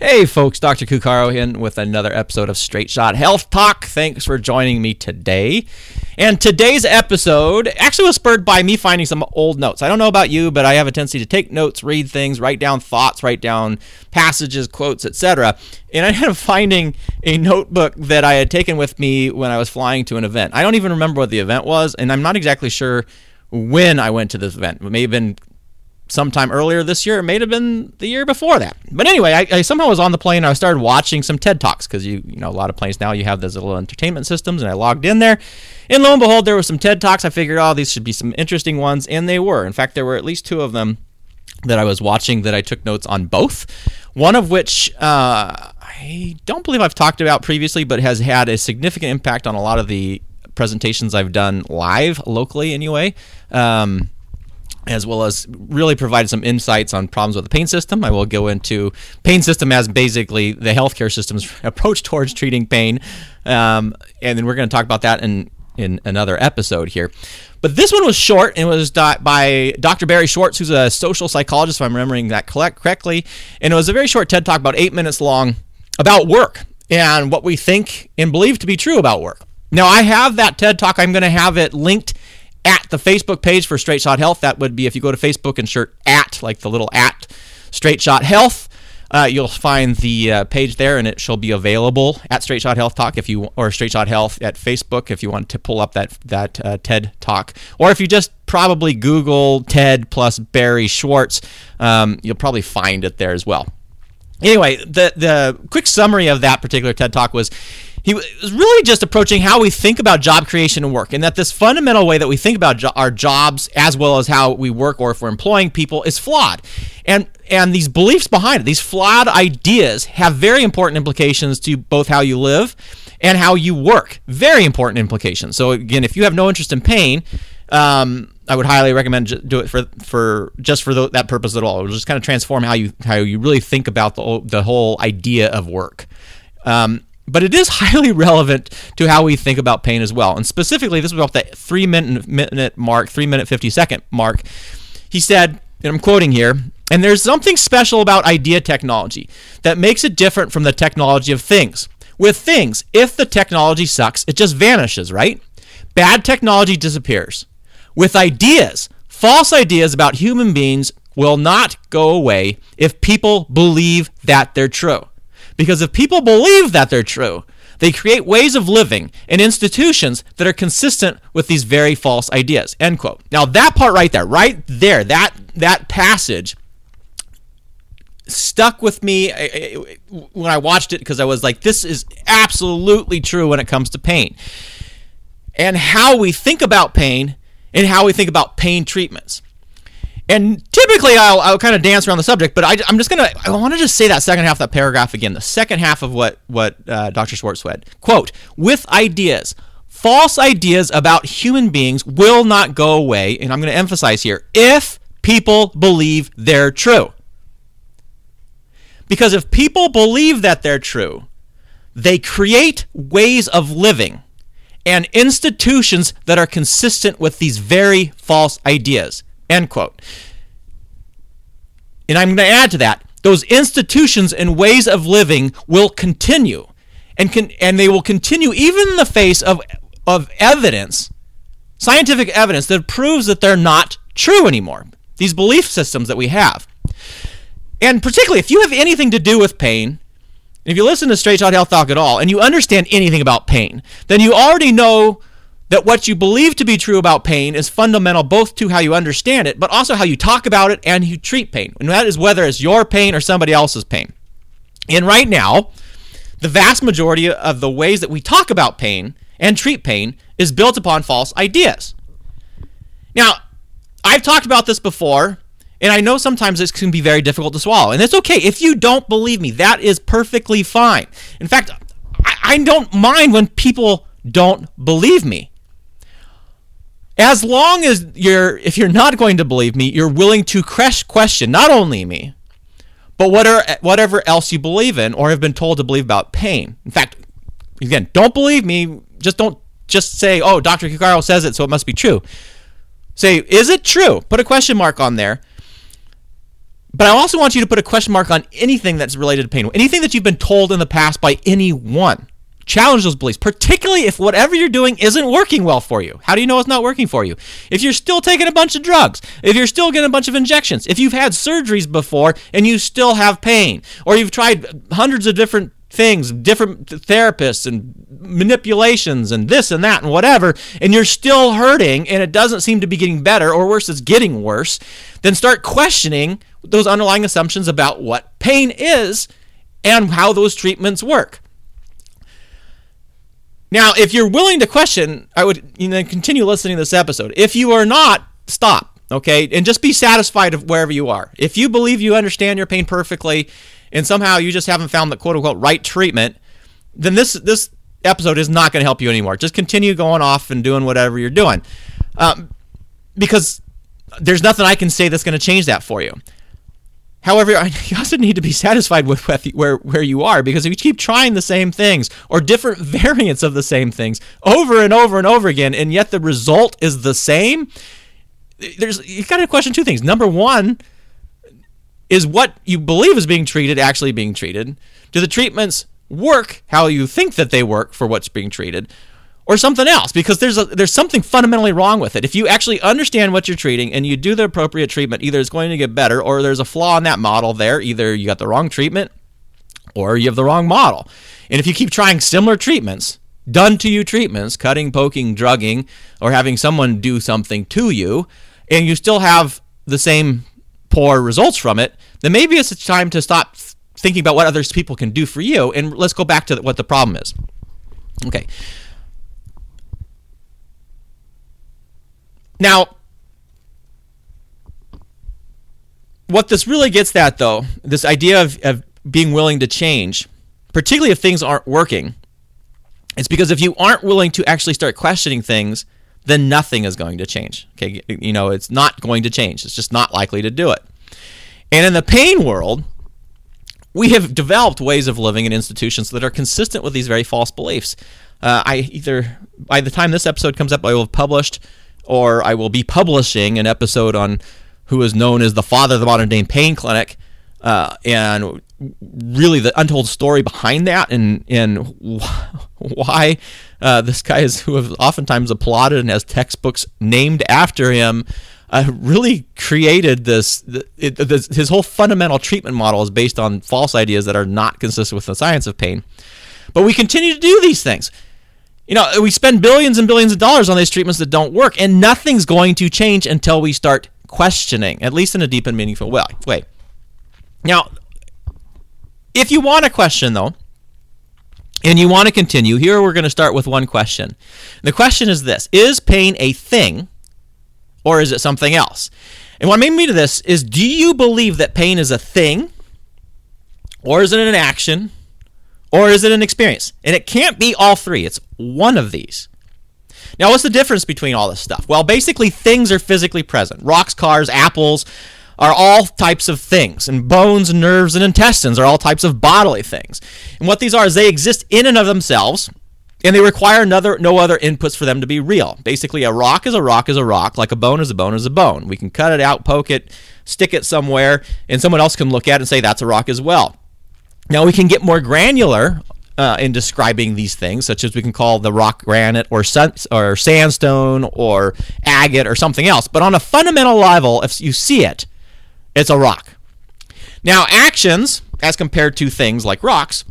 Hey folks, Dr. Kukaro in with another episode of Straight Shot Health Talk. Thanks for joining me today. And today's episode actually was spurred by me finding some old notes. I don't know about you, but I have a tendency to take notes, read things, write down thoughts, write down passages, quotes, etc. And I ended up finding a notebook that I had taken with me when I was flying to an event. I don't even remember what the event was, and I'm not exactly sure when I went to this event. It may have been sometime earlier this year. It may have been the year before that. But anyway, I, I somehow was on the plane. I started watching some TED Talks because you you know a lot of planes now you have those little entertainment systems, and I logged in there. And lo and behold, there were some TED Talks. I figured, oh, these should be some interesting ones, and they were. In fact, there were at least two of them that I was watching that I took notes on both. One of which uh, I don't believe I've talked about previously, but has had a significant impact on a lot of the presentations I've done live locally, anyway. Um, as well as really provided some insights on problems with the pain system. I will go into pain system as basically the healthcare system's approach towards treating pain, um, and then we're going to talk about that in in another episode here. But this one was short and it was by Dr. Barry Schwartz, who's a social psychologist, if I'm remembering that correctly. And it was a very short TED talk, about eight minutes long, about work and what we think and believe to be true about work. Now, I have that TED talk. I'm going to have it linked at the Facebook page for Straight Shot Health. That would be if you go to Facebook and search at, like the little at Straight Shot Health. Uh, you'll find the uh, page there, and it shall be available at Straight Shot Health Talk if you or Straight Shot Health at Facebook if you want to pull up that that uh, TED Talk, or if you just probably Google TED plus Barry Schwartz, um, you'll probably find it there as well. Anyway, the the quick summary of that particular TED Talk was he was really just approaching how we think about job creation and work, and that this fundamental way that we think about jo- our jobs as well as how we work or if we're employing people is flawed. And and these beliefs behind it, these flawed ideas, have very important implications to both how you live and how you work. Very important implications. So again, if you have no interest in pain, um, I would highly recommend do it for for just for the, that purpose at all. It'll just kind of transform how you how you really think about the the whole idea of work. Um, but it is highly relevant to how we think about pain as well. And specifically, this was about the three minute, minute mark, three minute, 50 second mark. He said, and I'm quoting here, and there's something special about idea technology that makes it different from the technology of things. With things, if the technology sucks, it just vanishes, right? Bad technology disappears. With ideas, false ideas about human beings will not go away if people believe that they're true. Because if people believe that they're true, they create ways of living and institutions that are consistent with these very false ideas. End quote. Now that part right there, right there, that that passage stuck with me eh, eh, eh, when I watched it because I was like, this is absolutely true when it comes to pain. And how we think about pain and how we think about pain treatments. And typically, I'll, I'll kind of dance around the subject, but I, am just gonna I want to just say that second half of that paragraph again. The second half of what what uh, Dr. Schwartz said. Quote: With ideas, false ideas about human beings will not go away, and I'm going to emphasize here: if people believe they're true. Because if people believe that they're true, they create ways of living and institutions that are consistent with these very false ideas. End quote. And I'm going to add to that those institutions and ways of living will continue and can and they will continue even in the face of of evidence scientific evidence that proves that they're not true anymore these belief systems that we have and particularly if you have anything to do with pain if you listen to straight shot health talk at all and you understand anything about pain then you already know that what you believe to be true about pain is fundamental both to how you understand it, but also how you talk about it and you treat pain. And that is whether it's your pain or somebody else's pain. And right now, the vast majority of the ways that we talk about pain and treat pain is built upon false ideas. Now, I've talked about this before, and I know sometimes this can be very difficult to swallow. And it's okay. If you don't believe me, that is perfectly fine. In fact, I don't mind when people don't believe me as long as you're if you're not going to believe me you're willing to question not only me but whatever whatever else you believe in or have been told to believe about pain. In fact again don't believe me just don't just say oh dr kikaro says it so it must be true. Say is it true? Put a question mark on there. But I also want you to put a question mark on anything that's related to pain, anything that you've been told in the past by anyone. Challenge those beliefs, particularly if whatever you're doing isn't working well for you. How do you know it's not working for you? If you're still taking a bunch of drugs, if you're still getting a bunch of injections, if you've had surgeries before and you still have pain, or you've tried hundreds of different things, different therapists and manipulations and this and that and whatever, and you're still hurting and it doesn't seem to be getting better, or worse, it's getting worse, then start questioning those underlying assumptions about what pain is and how those treatments work. Now, if you're willing to question, I would you know, continue listening to this episode. If you are not, stop, okay? And just be satisfied of wherever you are. If you believe you understand your pain perfectly and somehow you just haven't found the quote unquote right treatment, then this this episode is not going to help you anymore. Just continue going off and doing whatever you're doing. Um, because there's nothing I can say that's going to change that for you. However, you also need to be satisfied with where, where you are because if you keep trying the same things or different variants of the same things over and over and over again, and yet the result is the same, there's you got to question two things. Number one, is what you believe is being treated actually being treated? Do the treatments work how you think that they work for what's being treated? Or something else because there's a, there's something fundamentally wrong with it. If you actually understand what you're treating and you do the appropriate treatment, either it's going to get better or there's a flaw in that model there. Either you got the wrong treatment or you have the wrong model. And if you keep trying similar treatments, done to you treatments, cutting, poking, drugging, or having someone do something to you, and you still have the same poor results from it, then maybe it's time to stop thinking about what other people can do for you and let's go back to what the problem is. Okay. Now, what this really gets at, though, this idea of, of being willing to change, particularly if things aren't working, it's because if you aren't willing to actually start questioning things, then nothing is going to change. Okay, you know, it's not going to change. It's just not likely to do it. And in the pain world, we have developed ways of living in institutions that are consistent with these very false beliefs. Uh, I either by the time this episode comes up, I will have published or I will be publishing an episode on who is known as the father of the modern day pain clinic, uh, and really the untold story behind that, and and why uh, this guy is who have oftentimes applauded and has textbooks named after him. Uh, really created this, it, this. His whole fundamental treatment model is based on false ideas that are not consistent with the science of pain. But we continue to do these things. You know, we spend billions and billions of dollars on these treatments that don't work, and nothing's going to change until we start questioning, at least in a deep and meaningful way. Now, if you want a question, though, and you want to continue, here we're going to start with one question. The question is this Is pain a thing, or is it something else? And what made me to this is do you believe that pain is a thing, or is it an action, or is it an experience? And it can't be all three, it's one of these. Now, what's the difference between all this stuff? Well, basically, things are physically present. Rocks, cars, apples are all types of things, and bones, nerves, and intestines are all types of bodily things. And what these are is they exist in and of themselves, and they require another, no other inputs for them to be real. Basically, a rock is a rock is a rock, like a bone is a bone is a bone. We can cut it out, poke it, stick it somewhere, and someone else can look at it and say that's a rock as well. Now we can get more granular uh, in describing these things, such as we can call the rock granite or sun, or sandstone or agate or something else. But on a fundamental level, if you see it, it's a rock. Now actions, as compared to things like rocks,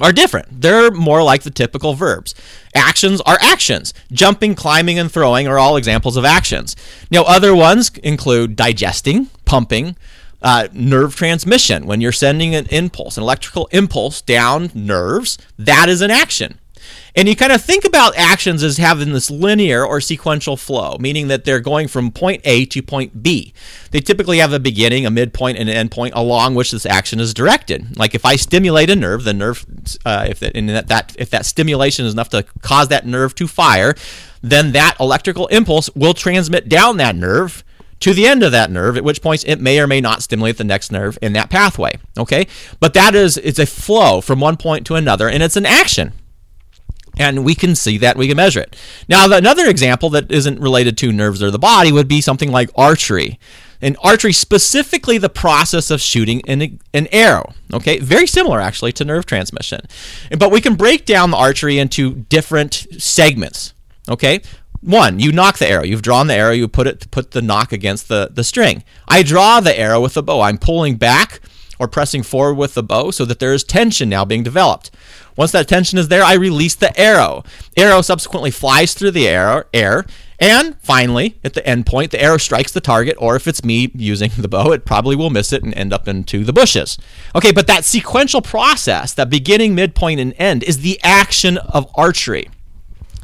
are different. They're more like the typical verbs. Actions are actions. Jumping, climbing, and throwing are all examples of actions. Now, other ones include digesting, pumping, uh, nerve transmission. When you're sending an impulse, an electrical impulse down nerves, that is an action. And you kind of think about actions as having this linear or sequential flow, meaning that they're going from point A to point B. They typically have a beginning, a midpoint, and an endpoint along which this action is directed. Like if I stimulate a nerve, the nerve, uh, if that, that, that if that stimulation is enough to cause that nerve to fire, then that electrical impulse will transmit down that nerve to the end of that nerve, at which points it may or may not stimulate the next nerve in that pathway. Okay? But that is it's a flow from one point to another, and it's an action. And we can see that, we can measure it. Now, another example that isn't related to nerves or the body would be something like archery. In archery, specifically the process of shooting an, an arrow. Okay, very similar actually to nerve transmission. But we can break down the archery into different segments. Okay, one, you nock the arrow. You've drawn the arrow. You put it put the nock against the the string. I draw the arrow with the bow. I'm pulling back or pressing forward with the bow so that there is tension now being developed. Once that tension is there, I release the arrow. Arrow subsequently flies through the air, air and finally, at the end point, the arrow strikes the target, or if it's me using the bow, it probably will miss it and end up into the bushes. Okay, but that sequential process, that beginning, midpoint, and end, is the action of archery.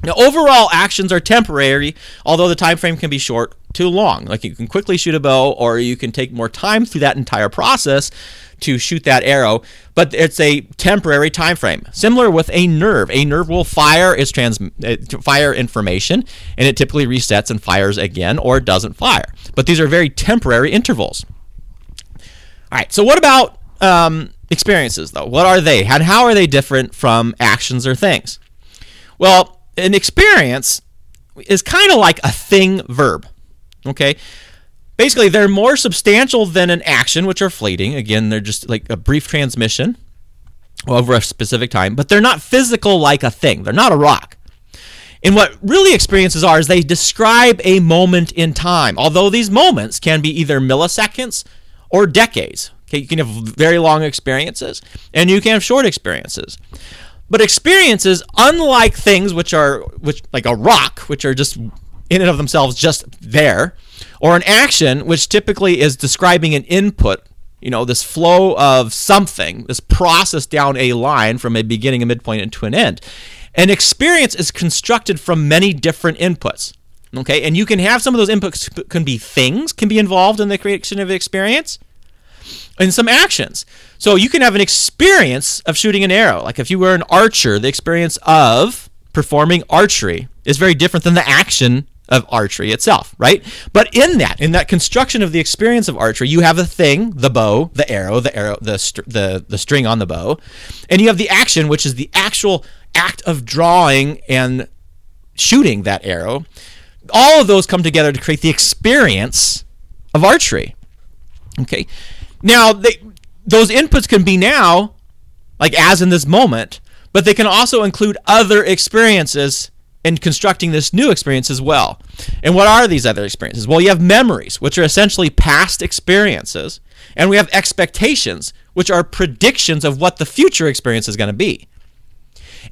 Now, overall actions are temporary, although the time frame can be short too long. Like you can quickly shoot a bow, or you can take more time through that entire process to shoot that arrow, but it's a temporary time frame. Similar with a nerve. A nerve will fire its trans uh, fire information and it typically resets and fires again or doesn't fire. But these are very temporary intervals. All right, so what about um, experiences though? What are they? And how are they different from actions or things? Well, an experience is kind of like a thing verb. Okay? basically they're more substantial than an action, which are fleeting. Again, they're just like a brief transmission over a specific time, but they're not physical like a thing. They're not a rock. And what really experiences are is they describe a moment in time, although these moments can be either milliseconds or decades. Okay, you can have very long experiences and you can have short experiences. But experiences, unlike things which are which like a rock, which are just in and of themselves just there, or an action, which typically is describing an input, you know, this flow of something, this process down a line from a beginning, a midpoint, and to an end. An experience is constructed from many different inputs. Okay, and you can have some of those inputs can be things can be involved in the creation of experience, and some actions. So you can have an experience of shooting an arrow. Like if you were an archer, the experience of performing archery is very different than the action of archery itself, right? But in that, in that construction of the experience of archery, you have the thing, the bow, the arrow, the arrow, the the the string on the bow, and you have the action, which is the actual act of drawing and shooting that arrow. All of those come together to create the experience of archery. Okay, now they, those inputs can be now, like as in this moment, but they can also include other experiences in constructing this new experience as well. And what are these other experiences? Well, you have memories, which are essentially past experiences, and we have expectations, which are predictions of what the future experience is going to be.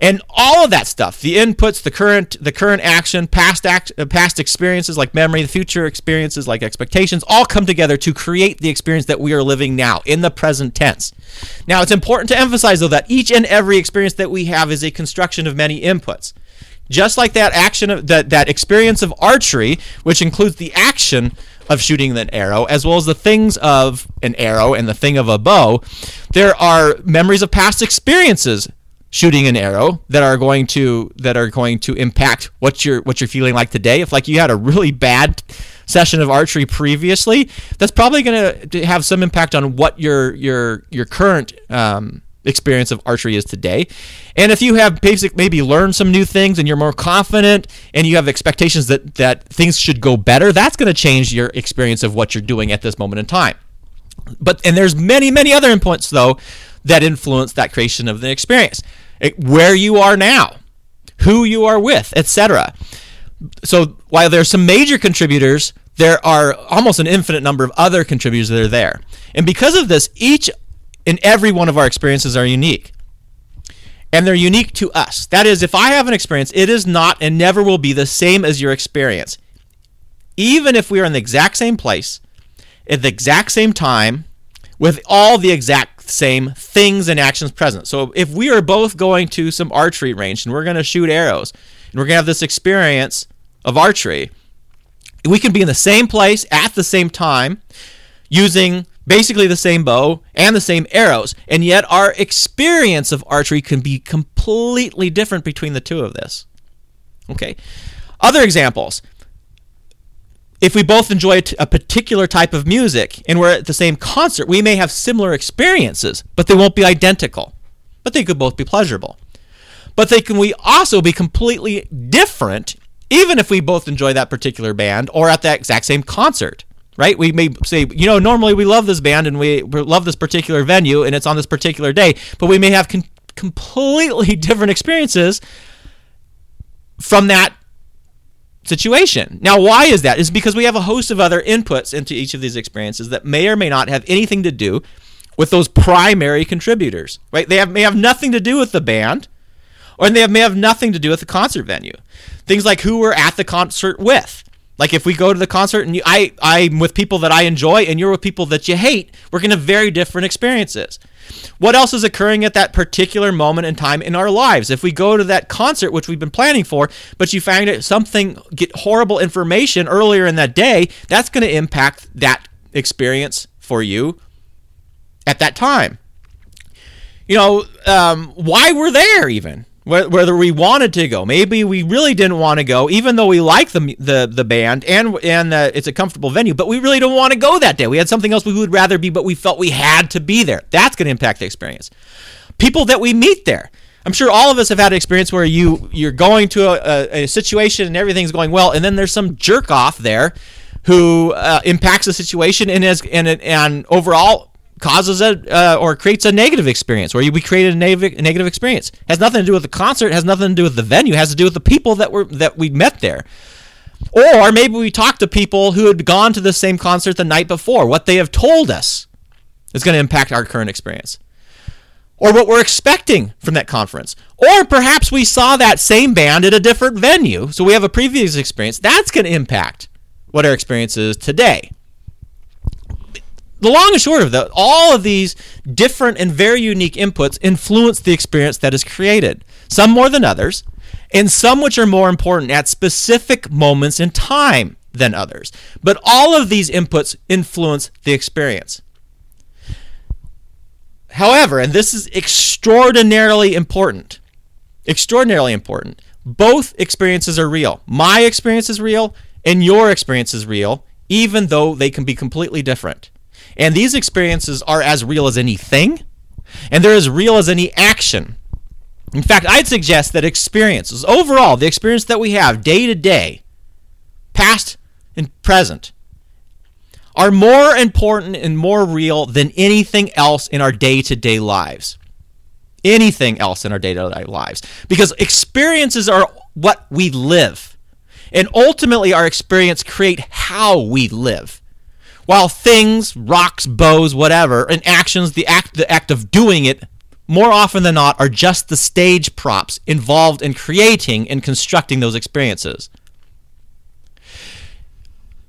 And all of that stuff, the inputs, the current the current action, past act, uh, past experiences like memory, the future experiences like expectations all come together to create the experience that we are living now in the present tense. Now, it's important to emphasize though that each and every experience that we have is a construction of many inputs just like that action of that, that experience of archery, which includes the action of shooting an arrow, as well as the things of an arrow and the thing of a bow, there are memories of past experiences shooting an arrow that are going to that are going to impact what you're what you're feeling like today. If like you had a really bad session of archery previously, that's probably going to have some impact on what your your your current um, experience of archery is today. And if you have basic maybe learned some new things and you're more confident and you have expectations that that things should go better, that's going to change your experience of what you're doing at this moment in time. But and there's many many other inputs though that influence that creation of the experience. Where you are now, who you are with, etc. So while there's some major contributors, there are almost an infinite number of other contributors that are there. And because of this, each and every one of our experiences are unique. And they're unique to us. That is, if I have an experience, it is not and never will be the same as your experience. Even if we are in the exact same place, at the exact same time, with all the exact same things and actions present. So if we are both going to some archery range and we're going to shoot arrows and we're going to have this experience of archery, we can be in the same place at the same time using basically the same bow and the same arrows, and yet our experience of archery can be completely different between the two of this. Okay. Other examples. If we both enjoy a particular type of music and we're at the same concert, we may have similar experiences, but they won't be identical. But they could both be pleasurable. But they can we also be completely different even if we both enjoy that particular band or at that exact same concert. right? We may say, you know, normally we love this band and we love this particular venue and it's on this particular day, but we may have completely different experiences from that situation. Now, why is that? Is because we have a host of other inputs into each of these experiences that may or may not have anything to do with those primary contributors, right? They have, may have nothing to do with the band, or they have, may have nothing to do with the concert venue. Things like who we're at the concert with. Like if we go to the concert and you, I, I'm with people that I enjoy and you're with people that you hate, we're going to have very different experiences. What else is occurring at that particular moment in time in our lives? If we go to that concert, which we've been planning for, but you find it something, get horrible information earlier in that day, that's going to impact that experience for you at that time. You know, um, why we're there even whether we wanted to go. Maybe we really didn't want to go, even though we like the the, the band and and it's a comfortable venue. But we really don't want to go that day. We had something else we would rather be, but we felt we had to be there. That's going to impact the experience. People that we meet there. I'm sure all of us have had an experience where you you're going to a, a, a situation and everything's going well, and then there's some jerk off there who uh, impacts the situation and is and and overall causes a uh, or creates a negative experience where we created a negative, experience. It has nothing to do with the concert has nothing to do with the venue has to do with the people that were that we met there. Or maybe we talked to people who had gone to the same concert the night before. What they have told us is going to impact our current experience. Or what we're expecting from that conference. Or perhaps we saw that same band at a different venue so we have a previous experience. That's going to impact what our experience is today the long and short of that, all of these different and very unique inputs influence the experience that is created, some more than others, and some which are more important at specific moments in time than others. But all of these inputs influence the experience. However, and this is extraordinarily important, extraordinarily important, both experiences are real. My experience is real, and your experience is real, even though they can be completely different. And these experiences are as real as anything, and they're as real as any action. In fact, I'd suggest that experiences, overall, the experience that we have day to day, past and present, are more important and more real than anything else in our day to day lives. Anything else in our day to day lives. Because experiences are what we live. And ultimately, our experience create how we live. While things, rocks, bows, whatever, and actions, the act the act of doing it more often than not are just the stage props involved in creating and constructing those experiences.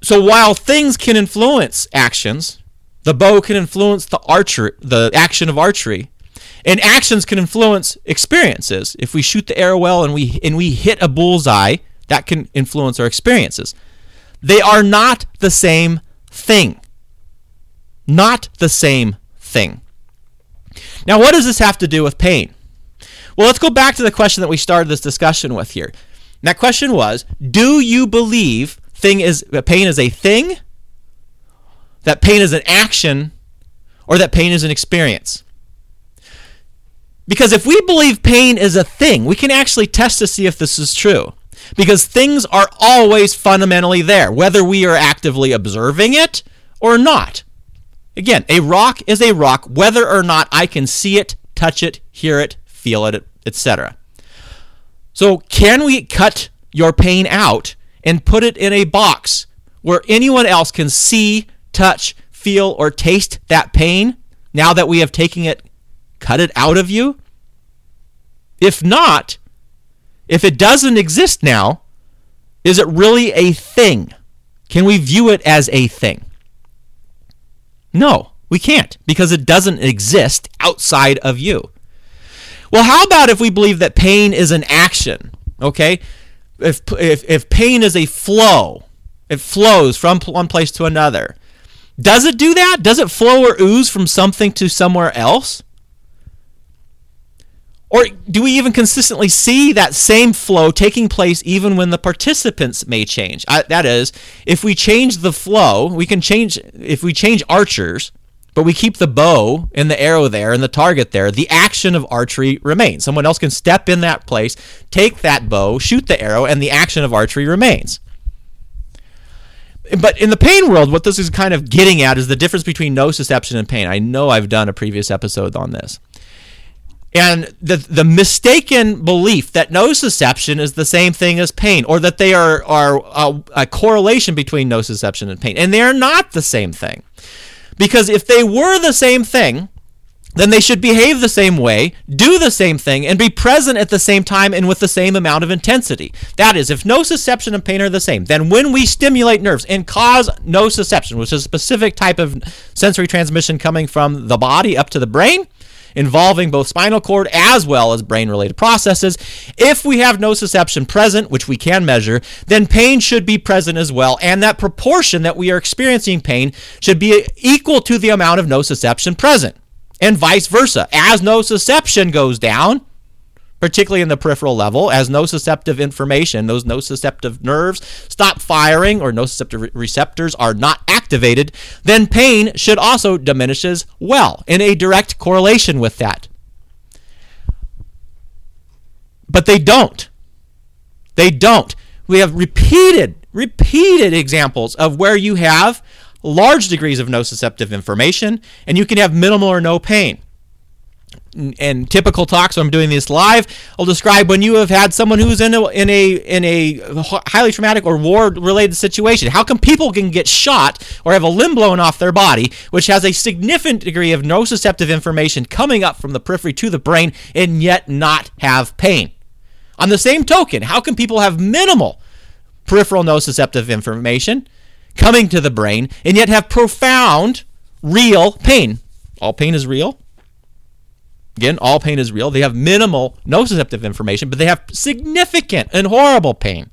So while things can influence actions, the bow can influence the archery, the action of archery, and actions can influence experiences. If we shoot the arrow well and we and we hit a bullseye, that can influence our experiences. They are not the same thing. Not the same thing. Now, what does this have to do with pain? Well, let's go back to the question that we started this discussion with here. And that question was Do you believe thing is, pain is a thing, that pain is an action, or that pain is an experience? Because if we believe pain is a thing, we can actually test to see if this is true because things are always fundamentally there, whether we are actively observing it or not. Again, a rock is a rock, whether or not I can see it, touch it, hear it, feel it, etc. So, can we cut your pain out and put it in a box where anyone else can see, touch, feel, or taste that pain now that we have taken it, cut it out of you? If not, if it doesn't exist now, is it really a thing? Can we view it as a thing? No, we can't because it doesn't exist outside of you. Well, how about if we believe that pain is an action? Okay? If, if, if pain is a flow, it flows from one place to another. Does it do that? Does it flow or ooze from something to somewhere else? Or do we even consistently see that same flow taking place even when the participants may change? I, that is, if we change the flow, we can change, if we change archers, but we keep the bow and the arrow there and the target there, the action of archery remains. Someone else can step in that place, take that bow, shoot the arrow, and the action of archery remains. But in the pain world, what this is kind of getting at is the difference between nociception and pain. I know I've done a previous episode on this. And the the mistaken belief that nociception is the same thing as pain, or that they are are a, a correlation between nociception and pain, and they are not the same thing. Because if they were the same thing, then they should behave the same way, do the same thing, and be present at the same time and with the same amount of intensity. That is, if nociception and pain are the same, then when we stimulate nerves and cause nociception, which is a specific type of sensory transmission coming from the body up to the brain, involving both spinal cord as well as brain related processes. If we have nociception present, which we can measure, then pain should be present as well. And that proportion that we are experiencing pain should be equal to the amount of nociception present, and vice versa. As nociception goes down, particularly in the peripheral level, as nociceptive information, those nociceptive nerves stop firing or nociceptive receptors are not activated, then pain should also diminish as well in a direct correlation with that. But they don't. They don't. We have repeated, repeated examples of where you have large degrees of nociceptive information and you can have minimal or no pain and typical talk, so I'm doing this live. I'll describe when you have had someone who's in a in a in a highly traumatic or war related situation. How come people can get shot or have a limb blown off their body, which has a significant degree of nociceptive information coming up from the periphery to the brain, and yet not have pain? On the same token, how can people have minimal peripheral nociceptive information coming to the brain and yet have profound real pain? All pain is real Again, all pain is real. They have minimal nociceptive information, but they have significant and horrible pain.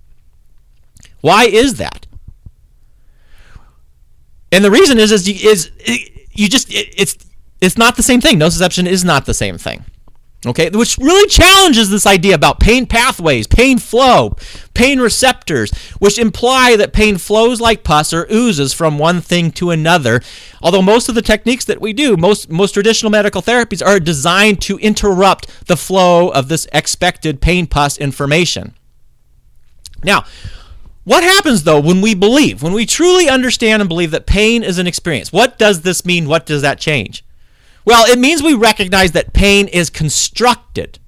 Why is that? And the reason is is you, is you just it's it's not the same thing. Nociception is not the same thing. Okay, which really challenges this idea about pain pathways, pain flow, pain receptors, which imply that pain flows like pus or oozes from one thing to another. Although most of the techniques that we do, most most traditional medical therapies are designed to interrupt the flow of this expected pain pus information. Now, what happens though when we believe, when we truly understand and believe that pain is an experience? What does this mean? What does that change? Well, it means we recognize that pain is constructed,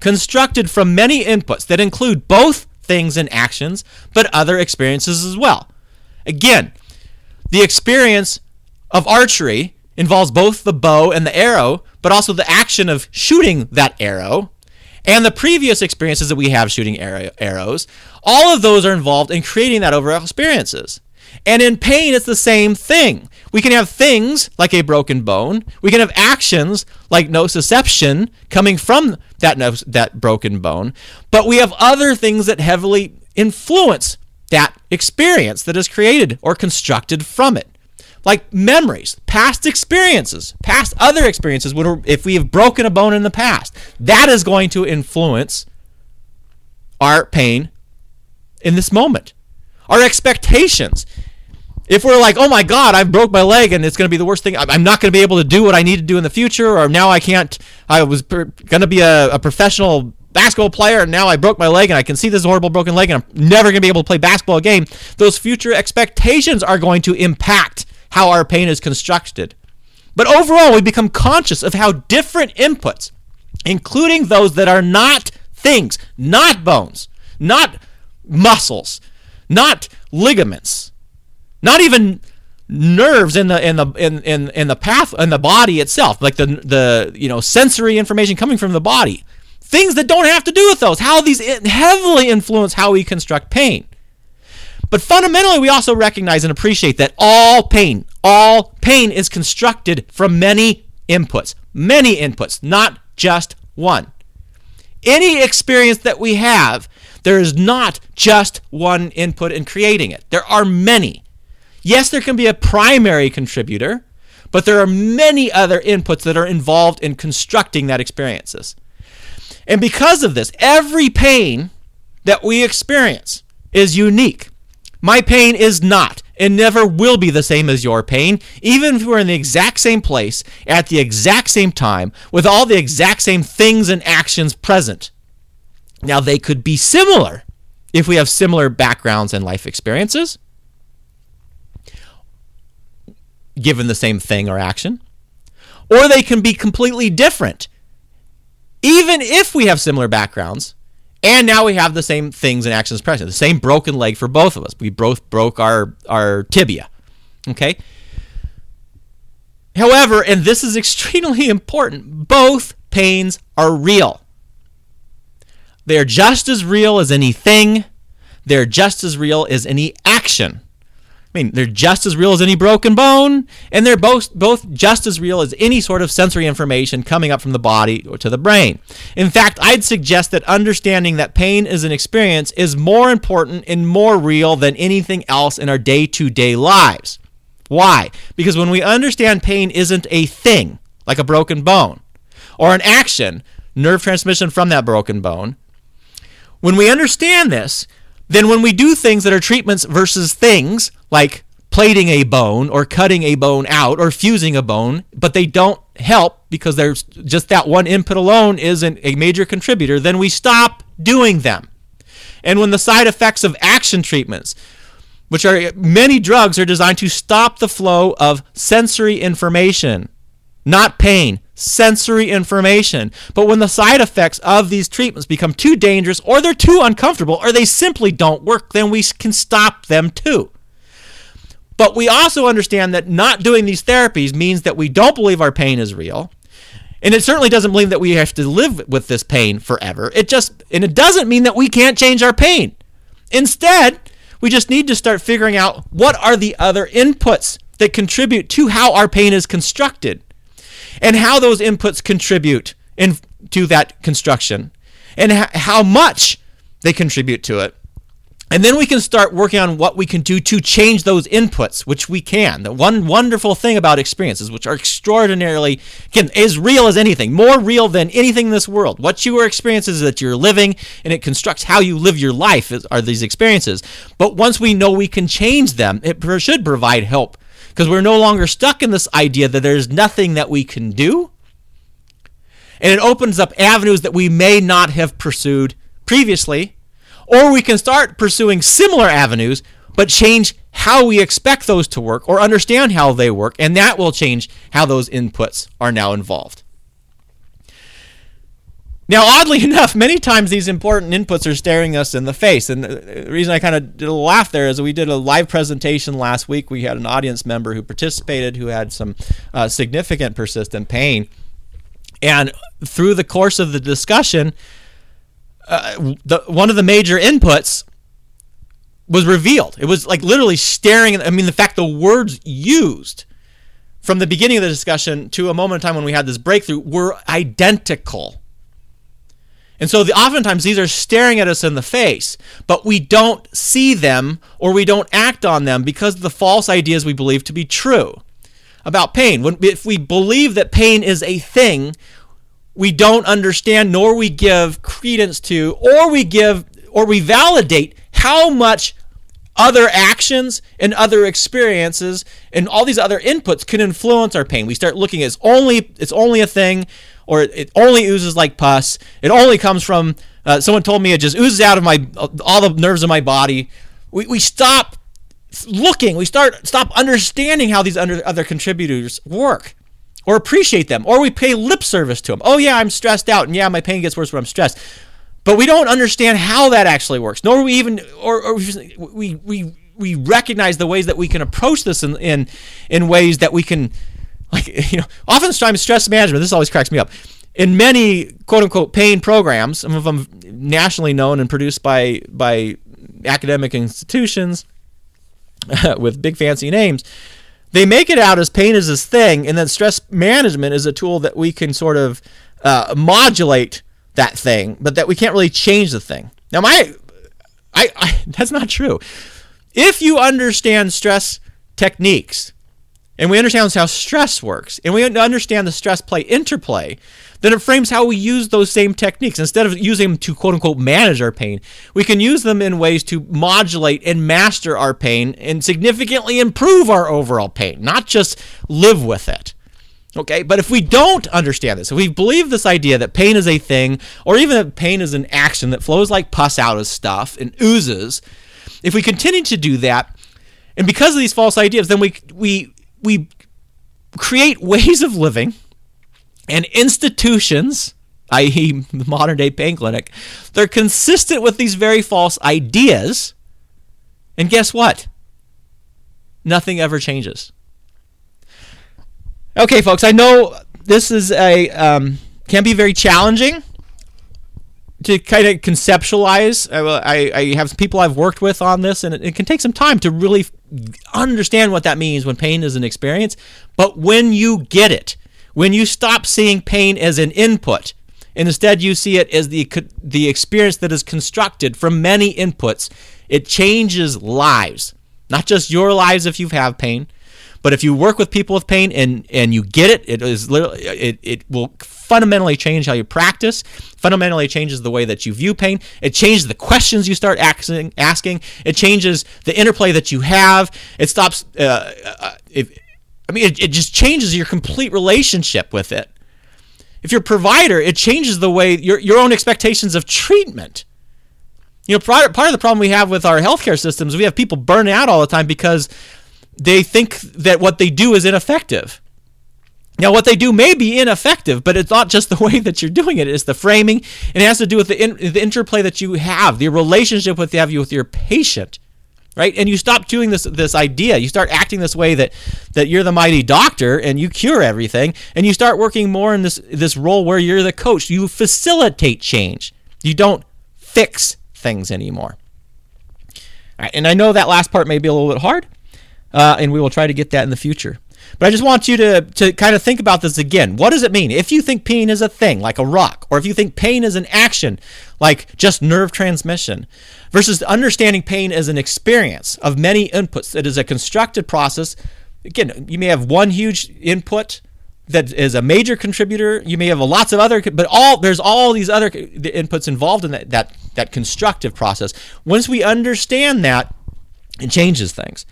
constructed from many inputs that include both things and actions, but other experiences as well. Again, the experience of archery involves both the bow and the arrow, but also the action of shooting that arrow and the previous experiences that we have shooting arrows. All of those are involved in creating that overall experiences. And in pain, it's the same thing. We can have things like a broken bone. We can have actions like nociception coming from that, no, that broken bone. But we have other things that heavily influence that experience that is created or constructed from it. Like memories, past experiences, past other experiences. If we have broken a bone in the past, that is going to influence our pain in this moment. Our expectations if we're like, oh my God, I broke my leg and it's going to be the worst thing, I'm not going to be able to do what I need to do in the future, or now I can't, I was per- going to be a, a, professional basketball player and now I broke my leg and I can see this horrible broken leg and I'm never going to be able to play basketball again, those future expectations are going to impact how our pain is constructed. But overall, we become conscious of how different inputs, including those that are not things, not bones, not muscles, not ligaments, not even nerves in the in the in, in in the path in the body itself like the the you know sensory information coming from the body. Things that don't have to do with those how these heavily influence how we construct pain. But fundamentally we also recognize and appreciate that all pain all pain is constructed from many inputs many inputs not just one. Any experience that we have there is not just one input in creating it. There are many Yes, there can be a primary contributor, but there are many other inputs that are involved in constructing that experiences. And because of this, every pain that we experience is unique. My pain is not and never will be the same as your pain, even if we're in the exact same place at the exact same time with all the exact same things and actions present. Now, they could be similar if we have similar backgrounds and life experiences. Given the same thing or action, or they can be completely different, even if we have similar backgrounds. And now we have the same things and actions present, the same broken leg for both of us. We both broke our, our tibia. Okay? However, and this is extremely important, both pains are real. They are just as real as anything. They're just as real as any action. I mean, they're just as real as any broken bone, and they're both both just as real as any sort of sensory information coming up from the body or to the brain. In fact, I'd suggest that understanding that pain is an experience is more important and more real than anything else in our day-to-day lives. Why? Because when we understand pain isn't a thing, like a broken bone, or an action, nerve transmission from that broken bone, when we understand this, then when we do things that are treatments versus things, like plating a bone or cutting a bone out or fusing a bone, but they don't help because there's just that one input alone isn't a major contributor, then we stop doing them. And when the side effects of action treatments, which are many drugs are designed to stop the flow of sensory information, not pain, sensory information. But when the side effects of these treatments become too dangerous or they're too uncomfortable or they simply don't work, then we can stop them too. But we also understand that not doing these therapies means that we don't believe our pain is real. And it certainly doesn't mean that we have to live with this pain forever. It just and it doesn't mean that we can't change our pain. Instead, we just need to start figuring out what are the other inputs that contribute to how our pain is constructed and how those inputs contribute in, to that construction and how much they contribute to it. And then we can start working on what we can do to change those inputs, which we can. The one wonderful thing about experiences, which are extraordinarily, again, as real as anything, more real than anything in this world. What you are experiencing is that you're living, and it constructs how you live your life, is, are these experiences. But once we know we can change them, it should provide help because we're no longer stuck in this idea that there's nothing that we can do. And it opens up avenues that we may not have pursued previously. Or we can start pursuing similar avenues, but change how we expect those to work or understand how they work. And that will change how those inputs are now involved. Now, oddly enough, many times these important inputs are staring us in the face. And the reason I kind of did a laugh there is we did a live presentation last week. We had an audience member who participated who had some uh, significant persistent pain. And through the course of the discussion, uh, the, one of the major inputs was revealed. It was like literally staring. I mean, the fact the words used from the beginning of the discussion to a moment in time when we had this breakthrough were identical and so the, oftentimes these are staring at us in the face, but we don't see them or we don't act on them because of the false ideas we believe to be true about pain. When, if we believe that pain is a thing, we don't understand nor we give credence to or we give or we validate how much other actions and other experiences and all these other inputs can influence our pain. We start looking as only it's only a thing or it only oozes like pus. It only comes from uh, someone told me it just oozes out of my all the nerves of my body. We, we stop looking. We start stop understanding how these under, other contributors work or appreciate them or we pay lip service to them. Oh yeah, I'm stressed out and yeah, my pain gets worse when I'm stressed. But we don't understand how that actually works. Nor we even or, or we we we recognize the ways that we can approach this in in, in ways that we can like you know, oftentimes stress management. This always cracks me up. In many quote unquote pain programs, some of them nationally known and produced by by academic institutions with big fancy names, they make it out as pain is this thing, and then stress management is a tool that we can sort of uh, modulate that thing, but that we can't really change the thing. Now, my, I, I that's not true. If you understand stress techniques, and we understand how stress works, and we understand the stress play interplay, then it frames how we use those same techniques. Instead of using them to quote unquote manage our pain, we can use them in ways to modulate and master our pain and significantly improve our overall pain, not just live with it. Okay, but if we don't understand this, if we believe this idea that pain is a thing, or even that pain is an action that flows like pus out of stuff and oozes, if we continue to do that, and because of these false ideas, then we we we create ways of living and institutions, i.e., the modern day pain clinic, they're consistent with these very false ideas. And guess what? Nothing ever changes. Okay, folks, I know this is a um, can be very challenging to kind of conceptualize. Uh, I, I, have people I've worked with on this, and it, it, can take some time to really understand what that means when pain is an experience. But when you get it, when you stop seeing pain as an input, and instead you see it as the the experience that is constructed from many inputs, it changes lives. Not just your lives if you have pain, but if you work with people with pain and and you get it, it is literally it, it will fundamentally change how you practice. Fundamentally changes the way that you view pain. It changes the questions you start asking. Asking. It changes the interplay that you have. It stops. Uh, uh, if, I mean, it, it just changes your complete relationship with it. If you're a provider, it changes the way your your own expectations of treatment. You know, part, part of the problem we have with our healthcare systems, we have people burning out all the time because they think that what they do is ineffective. Now, what they do may be ineffective, but it's not just the way that you're doing it. It's the framing, it has to do with the, in, the interplay that you have, the relationship with you have you with your patient, right? And you stop doing this this idea. You start acting this way that that you're the mighty doctor and you cure everything, and you start working more in this this role where you're the coach. You facilitate change. You don't fix things anymore. Right, and I know that last part may be a little bit hard, uh, and we will try to get that in the future. But I just want you to, to kind of think about this again. What does it mean? If you think pain is a thing, like a rock, or if you think pain is an action, like just nerve transmission, versus understanding pain as an experience of many inputs, it is a constructed process. Again, you may have one huge input that is a major contributor. You may have lots of other, but all there's all these other inputs involved in that that that constructive process. Once we understand that, it changes things.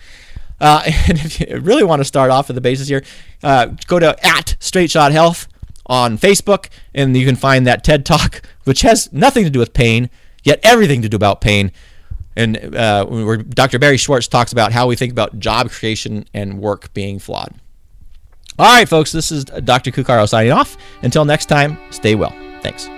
Uh, and if you really want to start off at the basis here, uh, go to at Straight Shot Health on Facebook, and you can find that TED Talk, which has nothing to do with pain, yet everything to do about pain. And uh, where Dr. Barry Schwartz talks about how we think about job creation and work being flawed. All right, folks, this is Dr. Cuccaro signing off. Until next time, stay well. Thanks.